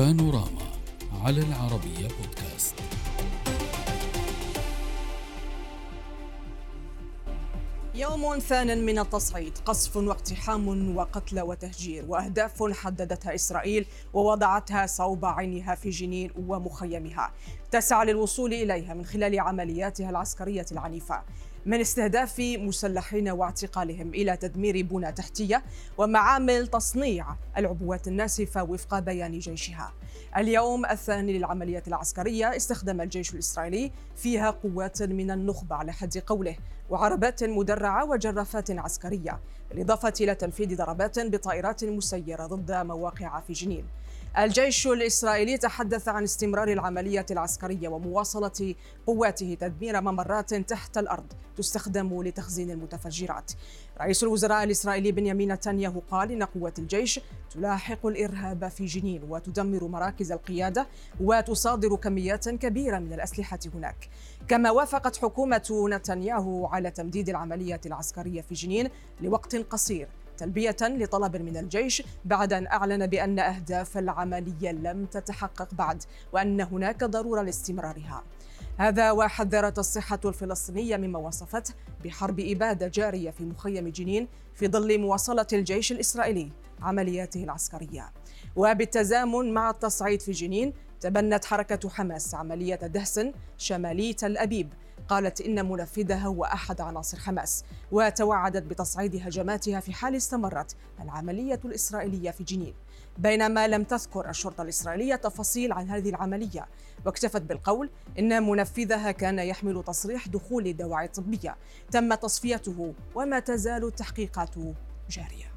بانوراما على العربية بودكاست. يوم ثان من التصعيد قصف واقتحام وقتل وتهجير وأهداف حددتها إسرائيل ووضعتها صوب عينها في جنين ومخيمها. تسعى للوصول إليها من خلال عملياتها العسكرية العنيفة. من استهداف مسلحين واعتقالهم إلى تدمير بنى تحتية ومعامل تصنيع العبوات الناسفة وفق بيان جيشها. اليوم الثاني للعمليات العسكرية استخدم الجيش الإسرائيلي فيها قوات من النخبة على حد قوله وعربات مدرعة وجرافات عسكرية بالإضافة إلى تنفيذ ضربات بطائرات مسيرة ضد مواقع في جنين. الجيش الإسرائيلي تحدث عن استمرار العملية العسكرية ومواصلة قواته تدمير ممرات تحت الأرض تستخدم لتخزين المتفجرات. رئيس الوزراء الإسرائيلي بنيامين نتنياهو قال إن قوات الجيش تلاحق الإرهاب في جنين وتدمر مراكز القيادة وتصادر كميات كبيرة من الأسلحة هناك. كما وافقت حكومة نتنياهو على تمديد العملية العسكرية في جنين لوقت قصير. تلبية لطلب من الجيش بعد أن أعلن بأن أهداف العملية لم تتحقق بعد وأن هناك ضرورة لاستمرارها. هذا وحذرت الصحة الفلسطينية مما وصفته بحرب إبادة جارية في مخيم جنين في ظل مواصلة الجيش الإسرائيلي عملياته العسكرية. وبالتزامن مع التصعيد في جنين تبنت حركة حماس عملية دهس شمالي تل أبيب قالت إن منفذها هو أحد عناصر حماس وتوعدت بتصعيد هجماتها في حال استمرت العملية الإسرائيلية في جنين. بينما لم تذكر الشرطة الإسرائيلية تفاصيل عن هذه العملية واكتفت بالقول إن منفذها كان يحمل تصريح دخول دواعي طبية تم تصفيته وما تزال التحقيقات جارية.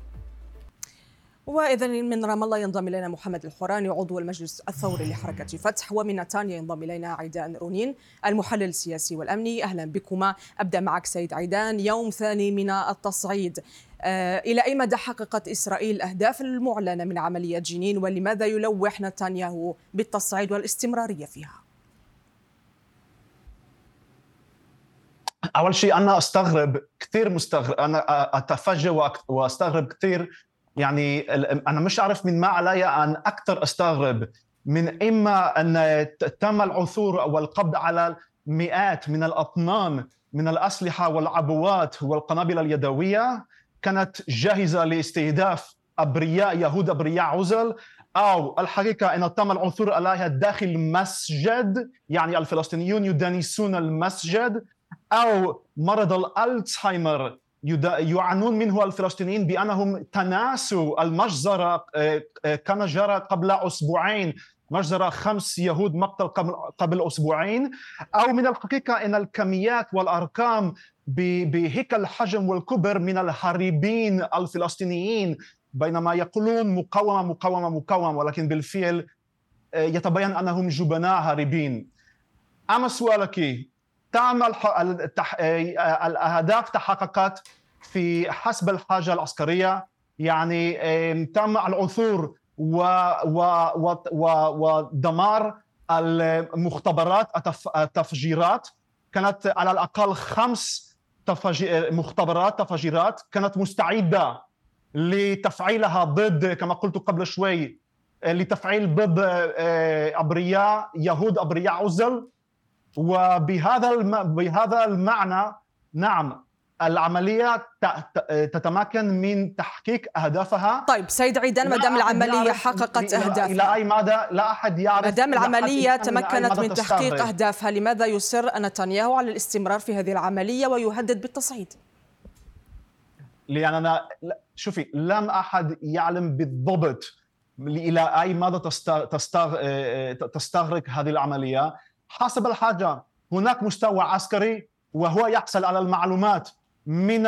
وإذا من رام الله ينضم إلينا محمد الحوراني عضو المجلس الثوري لحركة فتح ومن نتانيا ينضم إلينا عيدان رونين المحلل السياسي والأمني. أهلا بكما. أبدأ معك سيد عيدان. يوم ثاني من التصعيد. آه إلى أي مدى حققت إسرائيل الأهداف المعلنة من عملية جنين؟ ولماذا يلوح نتنياهو بالتصعيد والاستمرارية فيها؟ أول شيء أنا أستغرب كثير مستغرب أنا اتفاجئ وأستغرب كثير يعني أنا مش عارف من ما علي أن أكثر أستغرب من إما أن تم العثور والقبض على مئات من الأطنان من الأسلحة والعبوات والقنابل اليدوية كانت جاهزة لاستهداف أبرياء يهود أبرياء عزل أو الحقيقة إن تم العثور عليها داخل المسجد يعني الفلسطينيون يدنسون المسجد أو مرض الألزهايمر يعانون منه الفلسطينيين بأنهم تناسوا المجزرة آه، آه، كما جرى قبل أسبوعين. مجزرة خمس يهود مقتل قبل قبل أسبوعين. أو من الحقيقة إن الكميات والأرقام بهيك الحجم والكبر من الهاربين الفلسطينيين. بينما يقولون مقاومة مقاومة مقاومة ولكن بالفعل آه، يتبين أنهم جبناء هاربين. أما سؤالك تعمل الأهداف تحققت في حسب الحاجة العسكرية. يعني تم العثور ودمار المختبرات التفجيرات. كانت على الأقل خمس مختبرات تفجيرات كانت مستعدة لتفعيلها ضد كما قلت قبل شوي لتفعيل ضد آه، أبرياء يهود أبرياء عزل. وبهذا الم... بهذا المعنى نعم العملية تتمكن من تحقيق أهدافها. طيب سيد عيدان ما دام العملية حققت أهدافها. إلى أي مدى؟ لا أحد يعرف ما دام العملية تمكنت من تحقيق أهدافها لماذا يصر نتنياهو على الاستمرار في هذه العملية ويهدد بالتصعيد؟ لأننا شوفي لم أحد يعلم بالضبط إلى أي مدى تستغرق هذه العملية. حسب الحاجة. هناك مستوى عسكري وهو يحصل على المعلومات من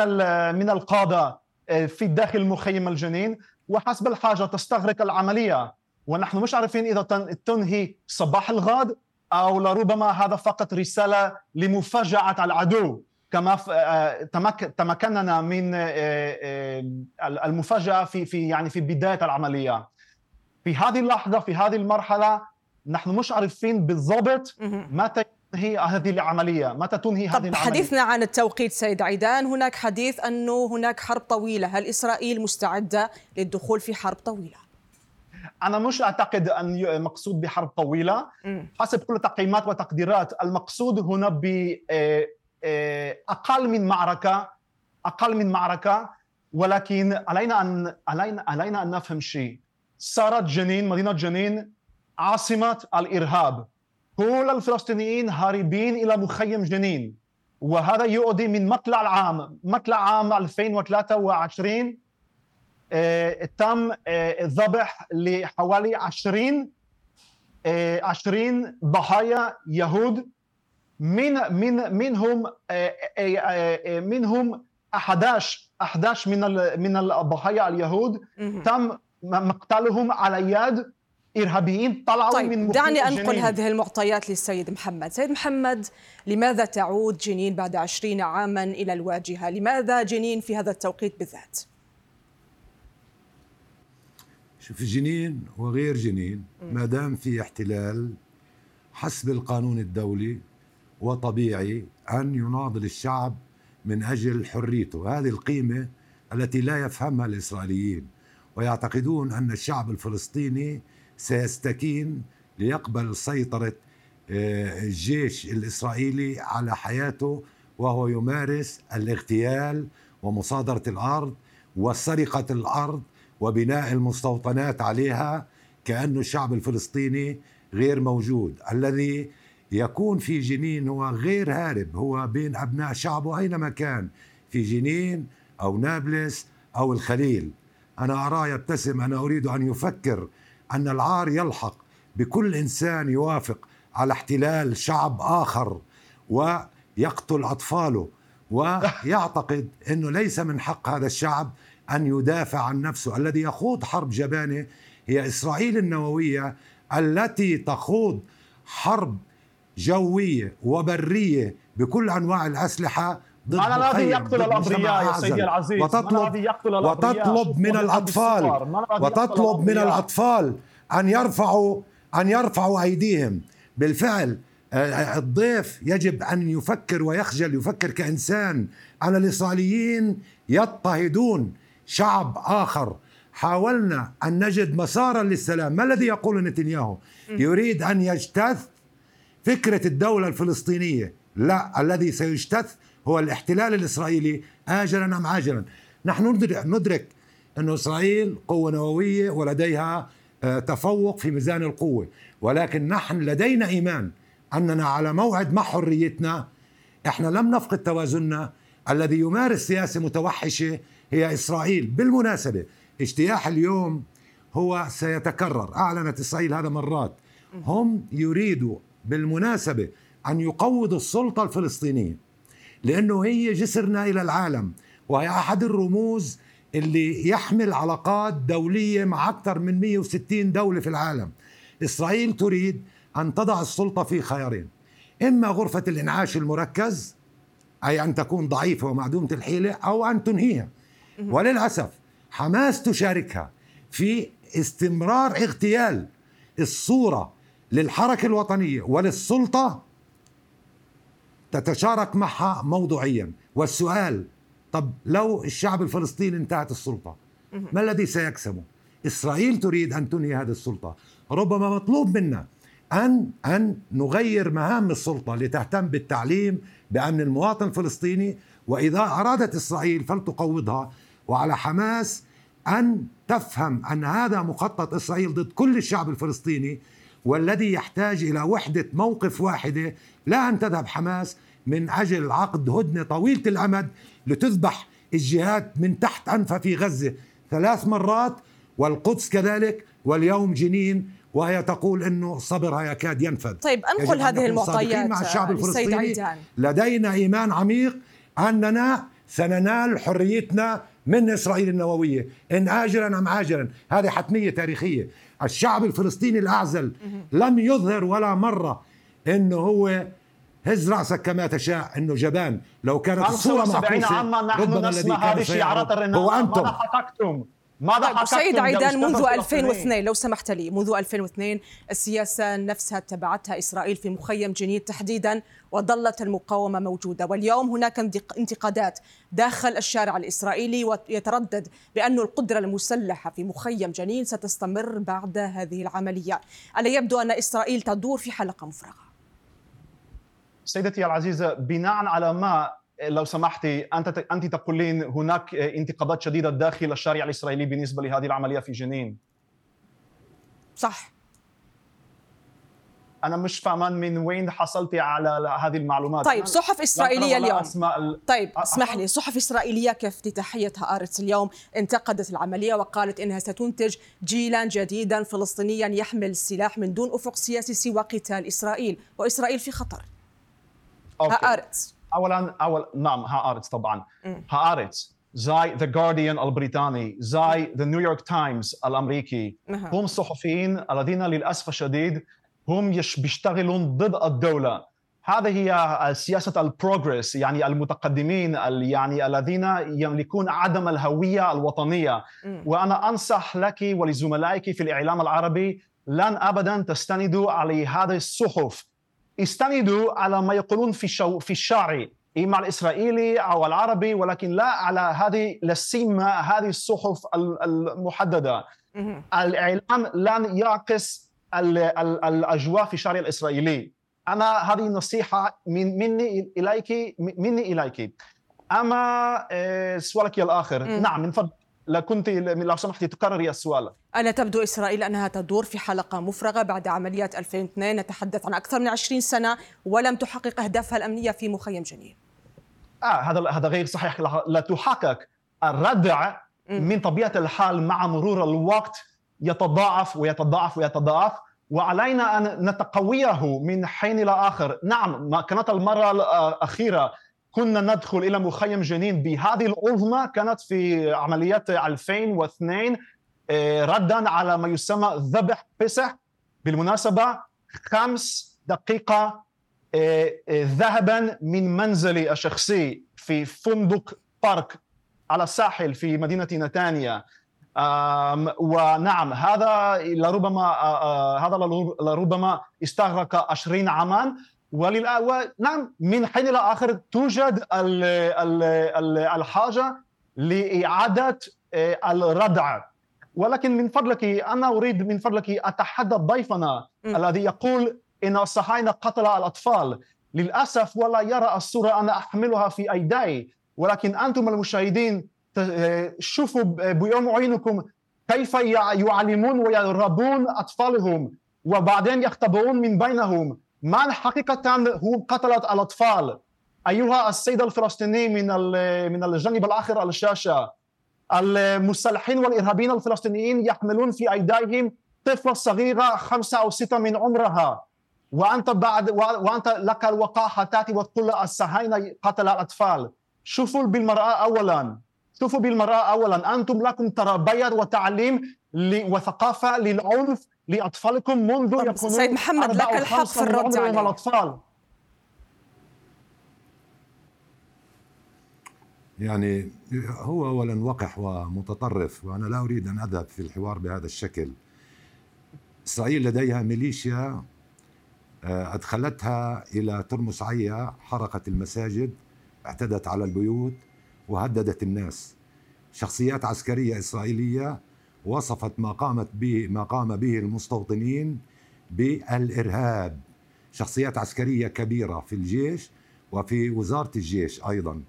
من القادة آه، في داخل مخيم الجنين. وحسب الحاجة تستغرق العملية. ونحن مش عارفين إذا تنهي صباح الغد أو لربما هذا فقط رسالة لمفاجاه العدو. كما آه، تمكننا من آه، المفاجأة في في يعني في بداية العملية. في هذه اللحظة في هذه المرحلة نحن مش عارفين بالضبط متى تنهي هذه العملية متى تنهي هذه العملية؟ حديثنا عن التوقيت سيد عيدان هناك حديث أنه هناك حرب طويلة. هل إسرائيل مستعدة للدخول في حرب طويلة؟ أنا مش أعتقد أن مقصود بحرب طويلة. حسب كل التقييمات والتقديرات المقصود هنا ب آه، آه، أقل من معركة أقل من معركة. ولكن علينا ان علينا علينا أن نفهم شيء. صارت جنين مدينة جنين عاصمة الإرهاب. كل الفلسطينيين هاربين إلى مخيم جنين. وهذا يؤدي من مطلع العام مطلع عام 2023 آه، تم آه، ذبح لحوالي 20 20 آه، ضحايا يهود. من من منهم منهم 11 11 من من الضحايا اليهود. تم مقتلهم على يد إرهابيين طلعوا طيب من دعني أنقل جنين. هذه المعطيات للسيد محمد. سيد محمد لماذا تعود جنين بعد عشرين عاما إلى الواجهة؟ لماذا جنين في هذا التوقيت بالذات؟ شوف جنين وغير جنين ما دام في احتلال حسب القانون الدولي وطبيعي أن يناضل الشعب من أجل حريته. هذه القيمة التي لا يفهمها الإسرائيليين ويعتقدون أن الشعب الفلسطيني سيستكين ليقبل سيطرة آه، الجيش الإسرائيلي على حياته وهو يمارس الاغتيال ومصادرة الأرض وسرقة الأرض وبناء المستوطنات عليها كأن الشعب الفلسطيني غير موجود. الذي يكون في جنين هو غير هارب هو بين أبناء شعبه أينما كان في جنين أو نابلس أو الخليل. أنا أراه يبتسم أنا أريد أن يفكر أن العار يلحق بكل إنسان يوافق على احتلال شعب آخر ويقتل أطفاله. ويعتقد أنه ليس من حق هذا الشعب أن يدافع عن نفسه. الذي يخوض حرب جبانة هي إسرائيل النووية التي تخوض حرب جوية وبرية بكل أنواع الأسلحة ضد من الذي يقتل الأبرياء يا سيدي العزيز. وتطلب, يقتل وتطلب من الأطفال وتطلب من الأطفال أن يرفعوا أن يرفعوا أيديهم. بالفعل آه، الضيف يجب أن يفكر ويخجل يفكر كإنسان. أن الإسرائيليين يضطهدون شعب آخر. حاولنا أن نجد مسارا للسلام. ما الذي يقول نتنياهو؟ يريد أن يجتث فكرة الدولة الفلسطينية. لا الذي سيجتث هو الاحتلال الإسرائيلي آجلا أم عاجلا نحن ندرك أن إسرائيل قوة نووية ولديها آه، تفوق في ميزان القوة ولكن نحن لدينا إيمان أننا على موعد مع حريتنا. إحنا لم نفقد توازننا. الذي يمارس سياسة متوحشة هي إسرائيل. بالمناسبة اجتياح اليوم هو سيتكرر. أعلنت إسرائيل هذا مرات. هم يريدوا بالمناسبة أن يقوضوا السلطة الفلسطينية. لأنه هي جسرنا إلى العالم وهي أحد الرموز اللي يحمل علاقات دولية مع أكثر من 160 دولة في العالم. إسرائيل تريد أن تضع السلطة في خيارين إما غرفة الإنعاش المركز أي أن تكون ضعيفة ومعدومة الحيلة أو أن تنهيها. وللأسف حماس تشاركها في استمرار اغتيال الصورة للحركة الوطنية وللسلطة تتشارك معها موضوعيا. والسؤال طب لو الشعب الفلسطيني انتهت السلطة ما الذي سيكسبه؟ إسرائيل تريد أن تنهي هذه السلطة. ربما مطلوب منا أن أن نغير مهام السلطة لتهتم بالتعليم بأمن المواطن الفلسطيني وإذا أرادت إسرائيل فلتقوضها. وعلى حماس أن تفهم أن هذا مخطط إسرائيل ضد كل الشعب الفلسطيني. والذي يحتاج إلى وحدة موقف واحدة لا أن تذهب حماس من أجل عقد هدنة طويلة الأمد لتذبح الجهات من تحت أنفها في غزة. ثلاث مرات والقدس كذلك واليوم جنين وهي تقول إنه صبرها يكاد ينفذ طيب أنقل هذه المعطيات مع الشعب الفلسطيني. لدينا إيمان عميق أننا سننال حريتنا من إسرائيل النووية. إن اجلا أم عاجلا هذه حتمية تاريخية. الشعب الفلسطيني الأعزل لم يظهر ولا مرة إنه هو هز رأسك كما تشاء إنه جبان. لو كانت الصورة معكوسة عاما نحن نسمع هذه شعارات الرنان هو حققتم ماذا طيب سيد عيدان منذ 2002 لو سمحت لي منذ 2002 السياسة نفسها اتبعتها إسرائيل في مخيم جنين تحديدا وظلت المقاومة موجودة. واليوم هناك انتقادات داخل الشارع الإسرائيلي ويتردد بأن القدرة المسلحة في مخيم جنين ستستمر بعد هذه العملية. ألا يبدو أن إسرائيل تدور في حلقة مفرغة؟ سيدتي العزيزة بناء على ما لو سمحتي أنت أنت تقولين هناك انتقادات شديدة داخل الشارع الإسرائيلي بالنسبة لهذه العملية في جنين. صح. أنا مش فاهمان من وين حصلتي على هذه المعلومات. طيب صحف إسرائيلية اليوم. ال... طيب اسمح لي. صحف إسرائيلية كافتتاحيه هآرتس اليوم انتقدت العملية وقالت إنها ستنتج جيلا جديدا فلسطينيا يحمل السلاح من دون أفق سياسي سوى قتال إسرائيل وإسرائيل في خطر. هآرتس اولا أول نعم هآرتس طبعا. هآرتس زي The Guardian البريطاني زي The New York Times الأمريكي. هم صحفيين الذين للأسف الشديد هم بيشتغلون ضد الدولة. هذه هي سياسة البروجريس يعني المتقدمين يعني الذين يملكون عدم الهوية الوطنية. وأنا أنصح لك ولزملائك في الإعلام العربي لن ابدا تستندوا على هذه الصحف. استندوا على ما يقولون في شو في الشارع إما الإسرائيلي أو العربي ولكن لا على هذه لسيما هذه الصحف المحددة. الإعلام لن يعكس الأجواء في الشارع الإسرائيلي. أنا هذه نصيحه من مني اليك مني اليك. أما آه، سؤالك الآخر. نعم من فضل لا كنت لو سمحتي تكرري السؤال. ألا تبدو إسرائيل أنها تدور في حلقة مفرغة بعد عمليات 2002 نتحدث عن أكثر من 20 سنة ولم تحقق أهدافها الأمنية في مخيم جنين. آه هذا هذا غير صحيح. لا تحقق الردع من طبيعة الحال مع مرور الوقت يتضاعف ويتضاعف ويتضاعف وعلينا أن نتقويه من حين إلى آخر. نعم ما كانت المرة الأخيرة كنا ندخل إلى مخيم جنين بهذه العظمى كانت في عمليات 2002 آه، ردا على ما يسمى ذبح بسح بالمناسبة خمس دقيقة آه، آه، ذهبا من منزلي الشخصي في فندق بارك على الساحل في مدينة نتانيا. ونعم هذا لربما هذا لربما استغرق 20 عاما. ونعم من حين إلى آخر توجد الحاجة لإعادة آه، الردع. ولكن من فضلك أنا أريد من فضلك اتحدى ضيفنا م. الذي يقول إن الصهاينه قتل الأطفال. للأسف ولا يرى الصورة أنا أحملها في ايدي ولكن أنتم المشاهدين آه، شوفوا بيوم عينكم كيف يعلمون ويربون أطفالهم وبعدين يختبرون من بينهم. من حقيقة هو قتلت الأطفال؟ أيها السيد الفلسطيني من من الجانب الآخر على الشاشة. المسلحين والإرهابيين الفلسطينيين يحملون في أيديهم طفلة صغيرة خمسة أو ستة من عمرها. وأنت بعد وأنت لك الوقاحة تأتي وتقول الصهاينة قتل الأطفال. شوفوا بالمرأة أولا. شوفوا بالمرأة أولا. أنتم لكم تربية وتعليم وثقافة للعنف لأطفالكم منذ يكونون سيد محمد لك الحق في الرد عليه الأطفال. يعني هو اولا وقح ومتطرف وأنا لا أريد أن أذهب في الحوار بهذا الشكل. إسرائيل لديها ميليشيا آه، أدخلتها إلى ترمس عيا حرقت المساجد اعتدت على البيوت وهددت الناس. شخصيات عسكرية إسرائيلية وصفت ما قامت به ما قام به المستوطنين بالإرهاب. شخصيات عسكرية كبيرة في الجيش وفي وزارة الجيش أيضا.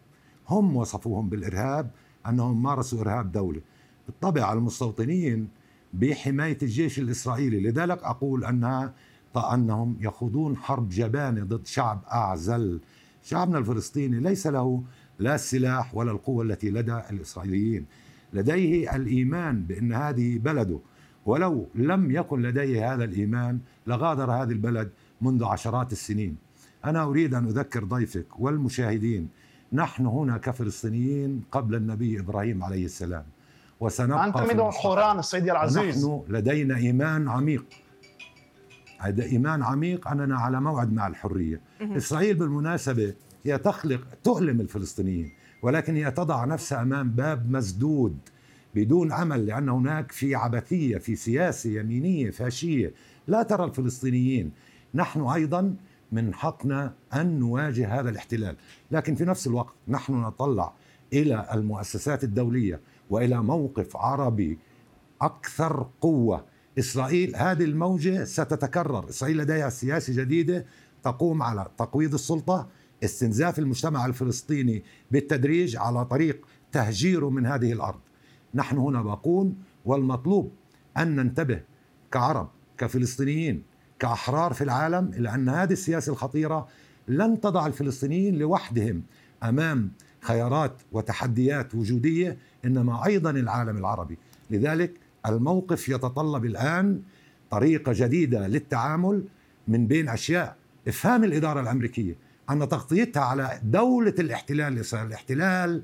هم وصفوهم بالإرهاب أنهم مارسوا إرهاب دوله بالطبع المستوطنين بحماية الجيش الإسرائيلي. لذلك أقول انها أنهم يخوضون حرب جبانة ضد شعب أعزل. شعبنا الفلسطيني ليس له لا السلاح ولا القوة التي لدى الإسرائيليين. لديه الإيمان بأن هذه بلده. ولو لم يكن لديه هذا الإيمان لغادر هذا البلد منذ عشرات السنين. أنا أريد أن أذكر ضيفك والمشاهدين. نحن هنا كفلسطينيين قبل النبي إبراهيم عليه السلام. وسنبقى أنت من القرآن سيدي العزيز. نحن لدينا إيمان عميق. هذا إيمان عميق أننا على موعد مع الحرية. إسرائيل بالمناسبة هي تخلق تؤلم الفلسطينيين. ولكن هي تضع نفسها أمام باب مسدود بدون عمل لأن هناك في عبثية في سياسة يمينية فاشية. لا ترى الفلسطينيين. نحن أيضا من حقنا أن نواجه هذا الاحتلال. لكن في نفس الوقت نحن نطلع إلى المؤسسات الدولية وإلى موقف عربي أكثر قوة. إسرائيل هذه الموجة ستتكرر. إسرائيل لديها سياسة جديدة تقوم على تقويض السلطة. استنزاف المجتمع الفلسطيني بالتدريج على طريق تهجيره من هذه الأرض. نحن هنا باقون والمطلوب أن ننتبه كعرب كفلسطينيين كأحرار في العالم إلى أن هذه السياسة الخطيرة لن تضع الفلسطينيين لوحدهم أمام خيارات وتحديات وجودية إنما أيضا العالم العربي. لذلك الموقف يتطلب الآن طريقة جديدة للتعامل من بين أشياء. إفهام الإدارة الأمريكية. أن تغطيتها على دولة الاحتلال الاحتلال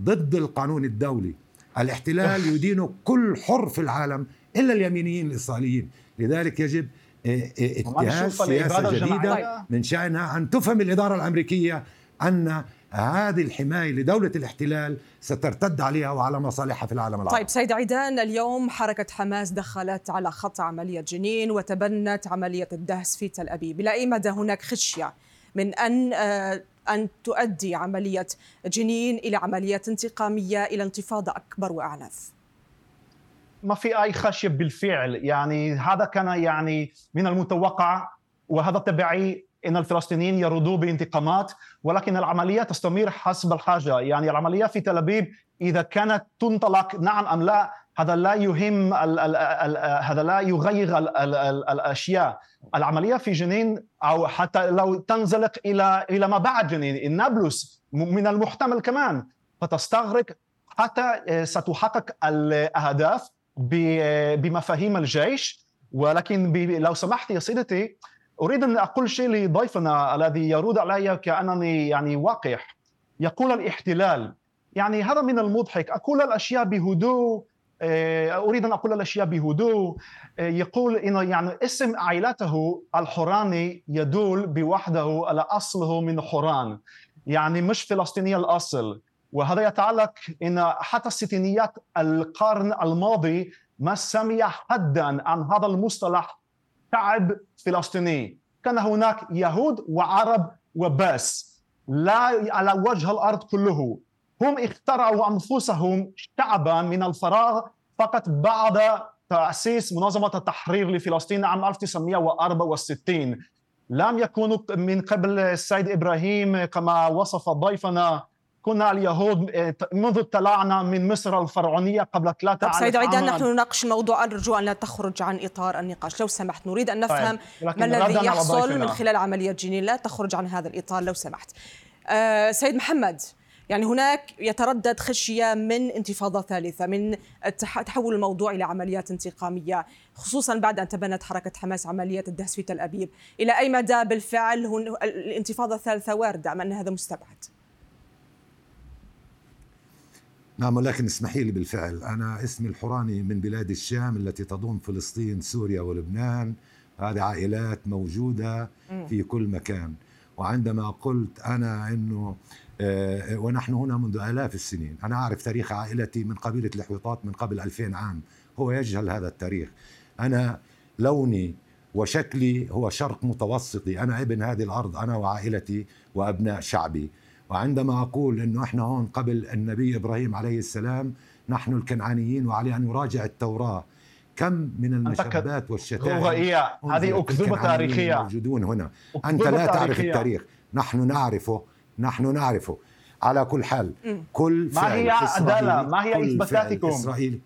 ضد القانون الدولي. الاحتلال يدين كل حر في العالم إلا اليمينيين الإسرائيليين. لذلك يجب اتجاه سياسة جديدة من شأنها أن تفهم الإدارة الأمريكية أن هذه الحماية لدولة الاحتلال سترتد عليها وعلى مصالحها في العالم العربي. طيب سيد عيدان اليوم حركة حماس دخلت على خط عملية جنين وتبنت عملية الدهس في تل أبيب. إلى أي مدى هناك خشية من أن آه، أن تؤدي عملية جنين إلى عمليات انتقامية إلى انتفاضة أكبر وأعنف. ما في أي خشية بالفعل. يعني هذا كان يعني من المتوقع وهذا تبعي إن الفلسطينيين يردوا بانتقامات ولكن العملية تستمر حسب الحاجة. يعني العملية في تل أبيب إذا كانت تنطلق نعم أم لا هذا لا يهم ال ال ال هذا لا يغير ال ال ال الأشياء. العملية في جنين أو حتى لو تنزلق إلى إلى ما بعد جنين نابلس من المحتمل كمان فتستغرق حتى ستحقق الأهداف بمفاهيم الجيش. ولكن لو سمحت يا سيدتي أريد أن أقول شيء لضيفنا الذي يرد علي كأنني يعني وقح يقول الاحتلال يعني هذا من المضحك. أقول الأشياء بهدوء آه، أريد أن أقول الأشياء بهدوء. آه، يقول إنه يعني اسم عائلته الحوراني يدل بوحده على أصله من حوران. يعني مش فلسطيني الأصل. وهذا يتعلق إن حتى الستينيات القرن الماضي ما سمي حدا عن هذا المصطلح شعب فلسطيني. كان هناك يهود وعرب وبس لا على وجه الأرض كله. هم اخترعوا أنفسهم شعبا من الفراغ فقط بعد تأسيس منظمة التحرير لفلسطين عام 1964 لم يكونوا من قبل السيد إبراهيم كما وصف ضيفنا كنا اليهود آه، منذ اطلعنا من مصر الفرعونية قبل ثلاثة طيب سيد عيدان نحن نناقش الموضوع أرجو أن لا تخرج عن إطار النقاش. لو سمحت نريد أن نفهم طيب. ما الذي يحصل من خلال عملية جنين. لا تخرج عن هذا الإطار لو سمحت. أه سيد محمد يعني هناك يتردد خشية من انتفاضة ثالثة من تحول الموضوع إلى عمليات انتقامية خصوصا بعد أن تبنت حركة حماس عملية الدهس في تل أبيب. إلى أي مدى بالفعل الانتفاضة الثالثة واردة أم أن هذا مستبعد؟ نعم ولكن اسمحي لي بالفعل. أنا اسمي الحوراني من بلاد الشام التي تضم فلسطين سوريا ولبنان. هذه عائلات موجودة في كل مكان. وعندما قلت أنا أنه آه، ونحن هنا منذ آلاف السنين أنا أعرف تاريخ عائلتي من قبيلة الحويطات من قبل 2000 عام هو يجهل هذا التاريخ. أنا لوني وشكلي هو شرق متوسطي أنا ابن هذه الأرض أنا وعائلتي وأبناء شعبي. وعندما أقول أنه إحنا هون قبل النبي إبراهيم عليه السلام نحن الكنعانيين وعلي أن يراجع التوراة. كم من المشابهات والشتائم هو إيه؟ هذه أكذوبة تاريخية. موجودون هنا. أنت لا تعرف التاريخ. نحن نعرفه. نحن نعرفه. على كل حال كل ما هي عدالة ما هي إثباتاتكم؟ إسرائيلي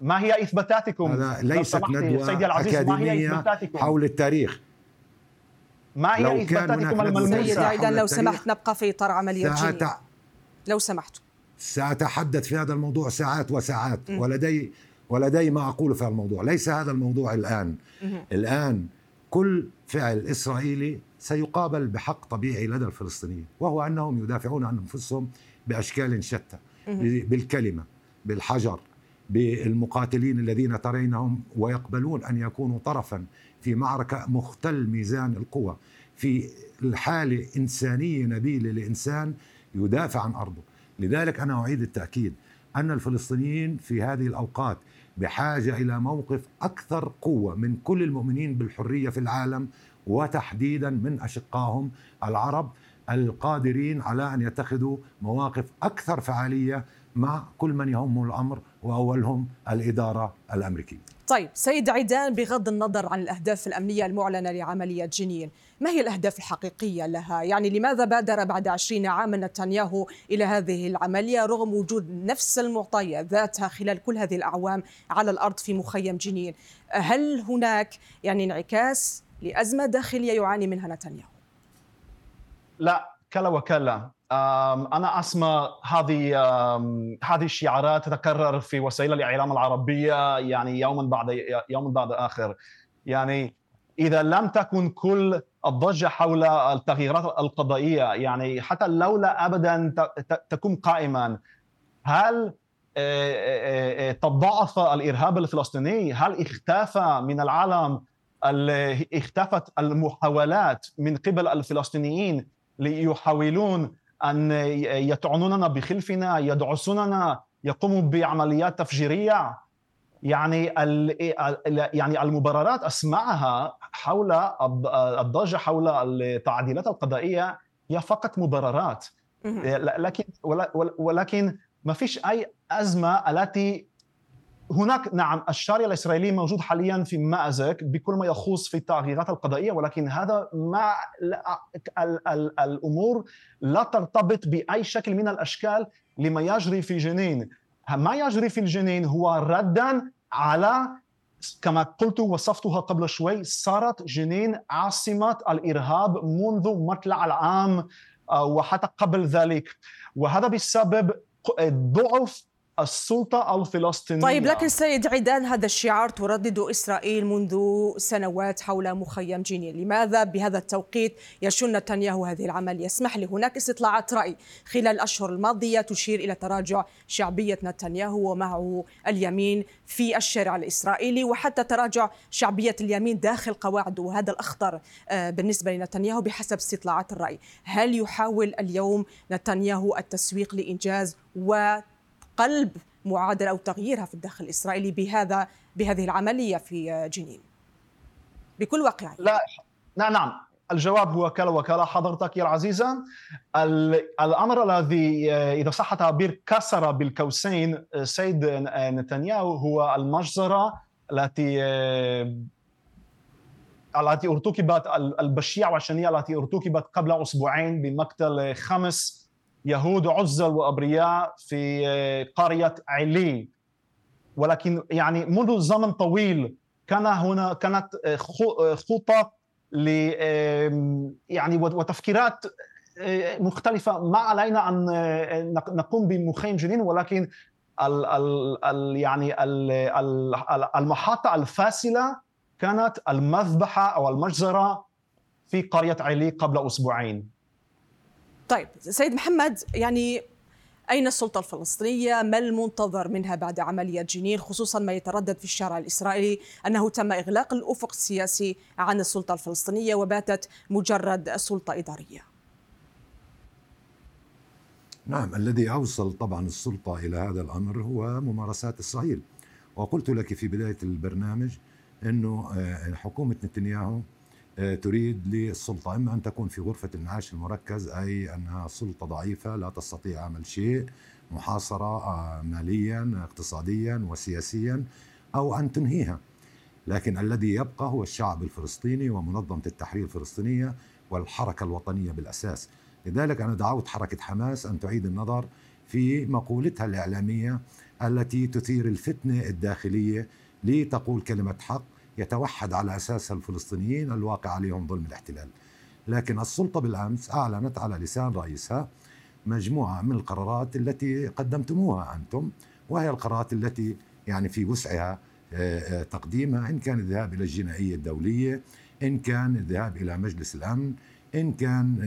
ما هي إثباتاتكم؟ هذا ليست ندوة أكاديمية حول التاريخ. ما هي إثباتاتكم الملموسه اذا لو سمحت نبقى في اطار عملية ساعت... لو سمحتوا سأتحدث في هذا الموضوع ساعات وساعات م. ولدي ولدي ما أقول في الموضوع ليس هذا الموضوع الآن. الآن كل فعل إسرائيلي سيقابل بحق طبيعي لدى الفلسطينيين وهو أنهم يدافعون عن أنفسهم بأشكال شتى. بالكلمة بالحجر بالمقاتلين الذين ترينهم ويقبلون أن يكونوا طرفا في معركة مختل ميزان القوى في الحالة إنسانية نبيلة لإنسان يدافع عن أرضه لذلك أنا أعيد التأكيد أن الفلسطينيين في هذه الأوقات بحاجة إلى موقف أكثر قوة من كل المؤمنين بالحرية في العالم وتحديدا من أشقائهم العرب القادرين على أن يتخذوا مواقف أكثر فعالية مع كل من يهمه الأمر وأولهم الإدارة الأمريكية. طيب سيد عيدان بغض النظر عن الأهداف الأمنية المعلنة لعملية جنين ما هي الأهداف الحقيقية لها؟ يعني لماذا بادر بعد عشرين عاما نتنياهو إلى هذه العملية رغم وجود نفس المعطيات ذاتها خلال كل هذه الأعوام على الأرض في مخيم جنين هل هناك يعني انعكاس لأزمة داخلية يعاني منها نتنياهو؟ لا كلا وكلا أنا اسمع هذه هذه الشعارات تتكرر في وسائل الإعلام العربية يعني يوما بعد يوم بعد آخر يعني إذا لم تكن كل الضجة حول التغييرات القضائية يعني حتى لولا ابدا تكون قائما هل تضاعف الإرهاب الفلسطيني؟ هل اختفى من العالم اختفت المحاولات من قبل الفلسطينيين ليحاولون أن يطعنوننا بخلفنا يدعسوننا يقوموا بعمليات تفجيرية. يعني يعني المبررات أسمعها حول الضجة حول التعديلات القضائية هي فقط مبررات. لكن ولكن ما فيش أي أزمة التي هناك نعم الشارع الإسرائيلي موجود حاليا في مأزق بكل ما يخص في التغييرات القضائية ولكن هذا ما الأمور لا ترتبط بأي شكل من الأشكال لما يجري في جنين. ما يجري في الجنين هو ردا على كما قلت وصفتها قبل شوي صارت جنين عاصمة الإرهاب منذ مطلع العام آه، وحتى قبل ذلك. وهذا بسبب ضعف السلطة الفلسطينية. طيب لكن سيد عيدان هذا الشعار تردده إسرائيل منذ سنوات حول مخيم جنين. لماذا بهذا التوقيت يشن نتنياهو هذه العملية؟ اسمح لي هناك استطلاعات رأي. خلال الأشهر الماضية تشير إلى تراجع شعبية نتنياهو ومعه اليمين في الشارع الإسرائيلي وحتى تراجع شعبية اليمين داخل قواعده وهذا الأخطر آه، بالنسبة لنتنياهو بحسب استطلاعات الرأي. هل يحاول اليوم نتنياهو التسويق لإنجاز و قلب معادلة أو تغييرها في الداخل الإسرائيلي بهذا بهذه العملية في جنين. بكل واقعيه لا نعم نعم. الجواب هو كلا وكلا. حضرتك يا العزيزة الأمر الذي إذا صح التعبير كسر بالكوسين سيد نتنياهو هو المجزرة التي التي ارتكبت البشيعة والشنيعة التي ارتكبت قبل أسبوعين بمقتل خمس يهود عزل وأبرياء في آه، قرية علي. ولكن يعني منذ زمن طويل كان هنا كانت آه، آه، خطط ل يعني وتفكيرات مختلفة. ما علينا أن نقوم بمخيم جنين ولكن ال ال يعني ال المحطة الفاصله كانت المذبحة أو المجزرة في قرية علي قبل أسبوعين. طيب سيد محمد يعني أين السلطة الفلسطينية؟ ما المنتظر منها بعد عملية جنين خصوصا ما يتردد في الشارع الإسرائيلي أنه تم إغلاق الأفق السياسي عن السلطة الفلسطينية وباتت مجرد سلطة إدارية نعم الذي أوصل طبعا السلطة إلى هذا الأمر هو ممارسات إسرائيل وقلت لك في بداية البرنامج أنه آه، حكومة نتنياهو تريد للسلطة. إما أن تكون في غرفة المعاش المركز أي أنها سلطة ضعيفة لا تستطيع عمل شيء محاصرة آه، ماليا اقتصاديا وسياسيا أو أن تنهيها. لكن الذي يبقى هو الشعب الفلسطيني ومنظمة التحرير الفلسطينية والحركة الوطنية بالأساس. لذلك أنا دعوت حركة حماس أن تعيد النظر في مقولتها الإعلامية التي تثير الفتنة الداخلية لتقول كلمة حق يتوحد على أساسها الفلسطينيين الواقع عليهم ظلم الاحتلال. لكن السلطة بالأمس أعلنت على لسان رئيسها مجموعة من القرارات التي قدمتموها أنتم وهي القرارات التي يعني في وسعها آه، آه، تقديمها إن كان الذهاب إلى الجنائية الدولية إن كان الذهاب إلى مجلس الأمن إن كان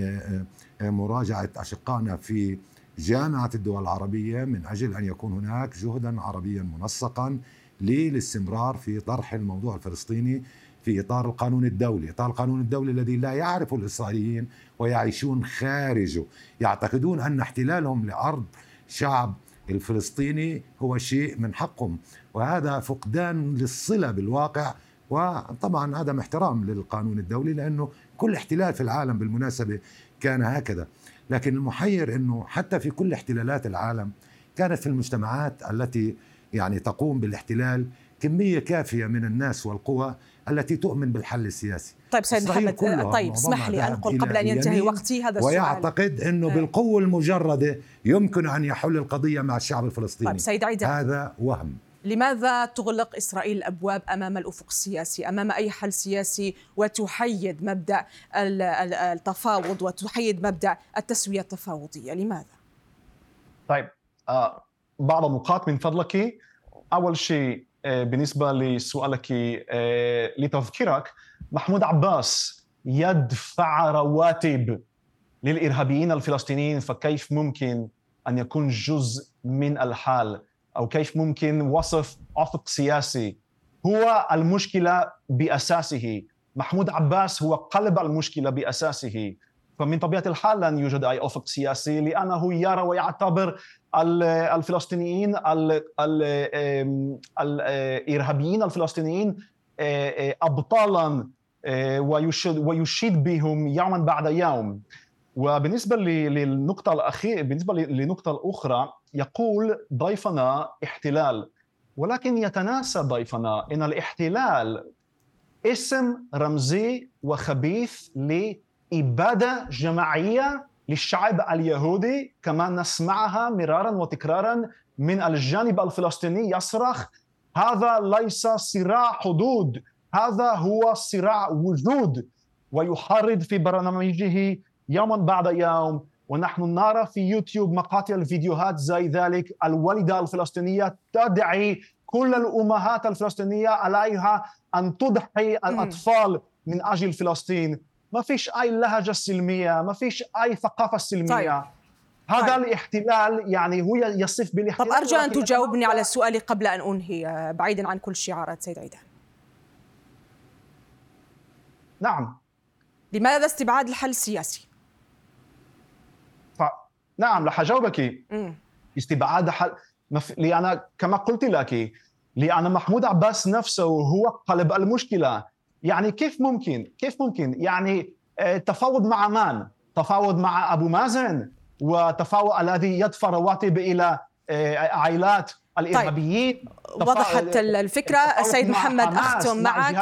آه، مراجعة أشقائنا في جامعة الدول العربية من أجل أن يكون هناك جهدا عربيا منسقا للاستمرار في طرح الموضوع الفلسطيني في إطار القانون الدولي، إطار القانون الدولي الذي لا يعرفه الإسرائيليين ويعيشون خارجه، يعتقدون أن احتلالهم لأرض شعب الفلسطيني هو شيء من حقهم. وهذا فقدان للصلة بالواقع. وطبعا عدم احترام للقانون الدولي لأنه كل احتلال في العالم بالمناسبة كان هكذا. لكن المحير أنه حتى في كل احتلالات العالم كانت في المجتمعات التي يعني تقوم بالاحتلال كمية كافية من الناس والقوى التي تؤمن بالحل السياسي. طيب سيد محمد طيب اسمح لي أن أقول قبل أن ينتهي وقتي هذا السؤال. ويعتقد أنه آه. بالقوة المجردة يمكن أن يحل القضية مع الشعب الفلسطيني. طيب سيد عيدة هذا وهم. لماذا تغلق إسرائيل الأبواب أمام الأفق السياسي أمام أي حل سياسي وتحيد مبدأ التفاوض وتحيد مبدأ التسوية التفاوضية؟ لماذا؟ طيب آه بعض النقاط من فضلك. أول شيء آه بالنسبة لسؤالك آه لتذكيرك محمود عباس يدفع رواتب للإرهابيين الفلسطينيين فكيف ممكن أن يكون جزء من الحال؟ أو كيف ممكن وصف أفق سياسي هو المشكلة بأساسه؟ محمود عباس هو قلب المشكلة بأساسه. فمن طبيعة الحال لن يوجد أي أفق سياسي لأنه يرى ويعتبر الفلسطينيين الارهابيين الفلسطينيين ابطالا ويشيد بهم يوما بعد يوم. وبالنسبة للنقطة الاخيره بالنسبة للنقطه الأخرى يقول ضيفنا احتلال. ولكن يتناسى ضيفنا إن الاحتلال اسم رمزي وخبيث لاباده جماعية للشعب اليهودي كما نسمعها مرارا وتكرارا من الجانب الفلسطيني يصرخ هذا ليس صراع حدود هذا هو صراع وجود. ويحرض في برنامجه يوما بعد يوم. ونحن نرى في يوتيوب مقاطع الفيديوهات زي ذلك. الوالدة الفلسطينية تدعي كل الأمهات الفلسطينية عليها أن تضحي الأطفال من أجل فلسطين. ما فيش أي لهجة سلمية ما فيش أي ثقافة سلمية طيب. هذا طيب. الاحتلال يعني هو يصف بالاحتلال طب أرجو أن تجاوبني على سؤالي قبل أن أنهي بعيدا عن كل شعارات سيد عيدان نعم لماذا استبعاد الحل السياسي؟ نعم رح أجاوبك استبعاد حل مف... لأن كما قلت لك لأن محمود عباس نفسه هو قلب المشكلة يعني كيف ممكن؟ كيف ممكن؟ يعني آه، تفاوض مع من؟ تفاوض مع أبو مازن؟ وتفاوض الذي يدفع رواتب إلى آه، عائلات الإرهابيين؟ طيب. وضحت الفكرة. السيد محمد أختم معك.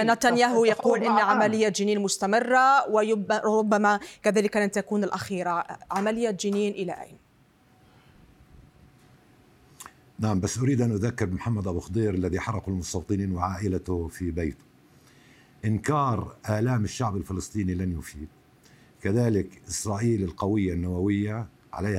آه، نتنياهو يقول إن عملية جنين مستمرة وربما كذلك لن تكون الأخيرة. عملية جنين إلى أين؟ نعم بس أريد أن أذكر محمد أبو خضير الذي حرق المستوطنين وعائلته في بيته. إنكار آلام الشعب الفلسطيني لن يفيد. كذلك إسرائيل القوية النووية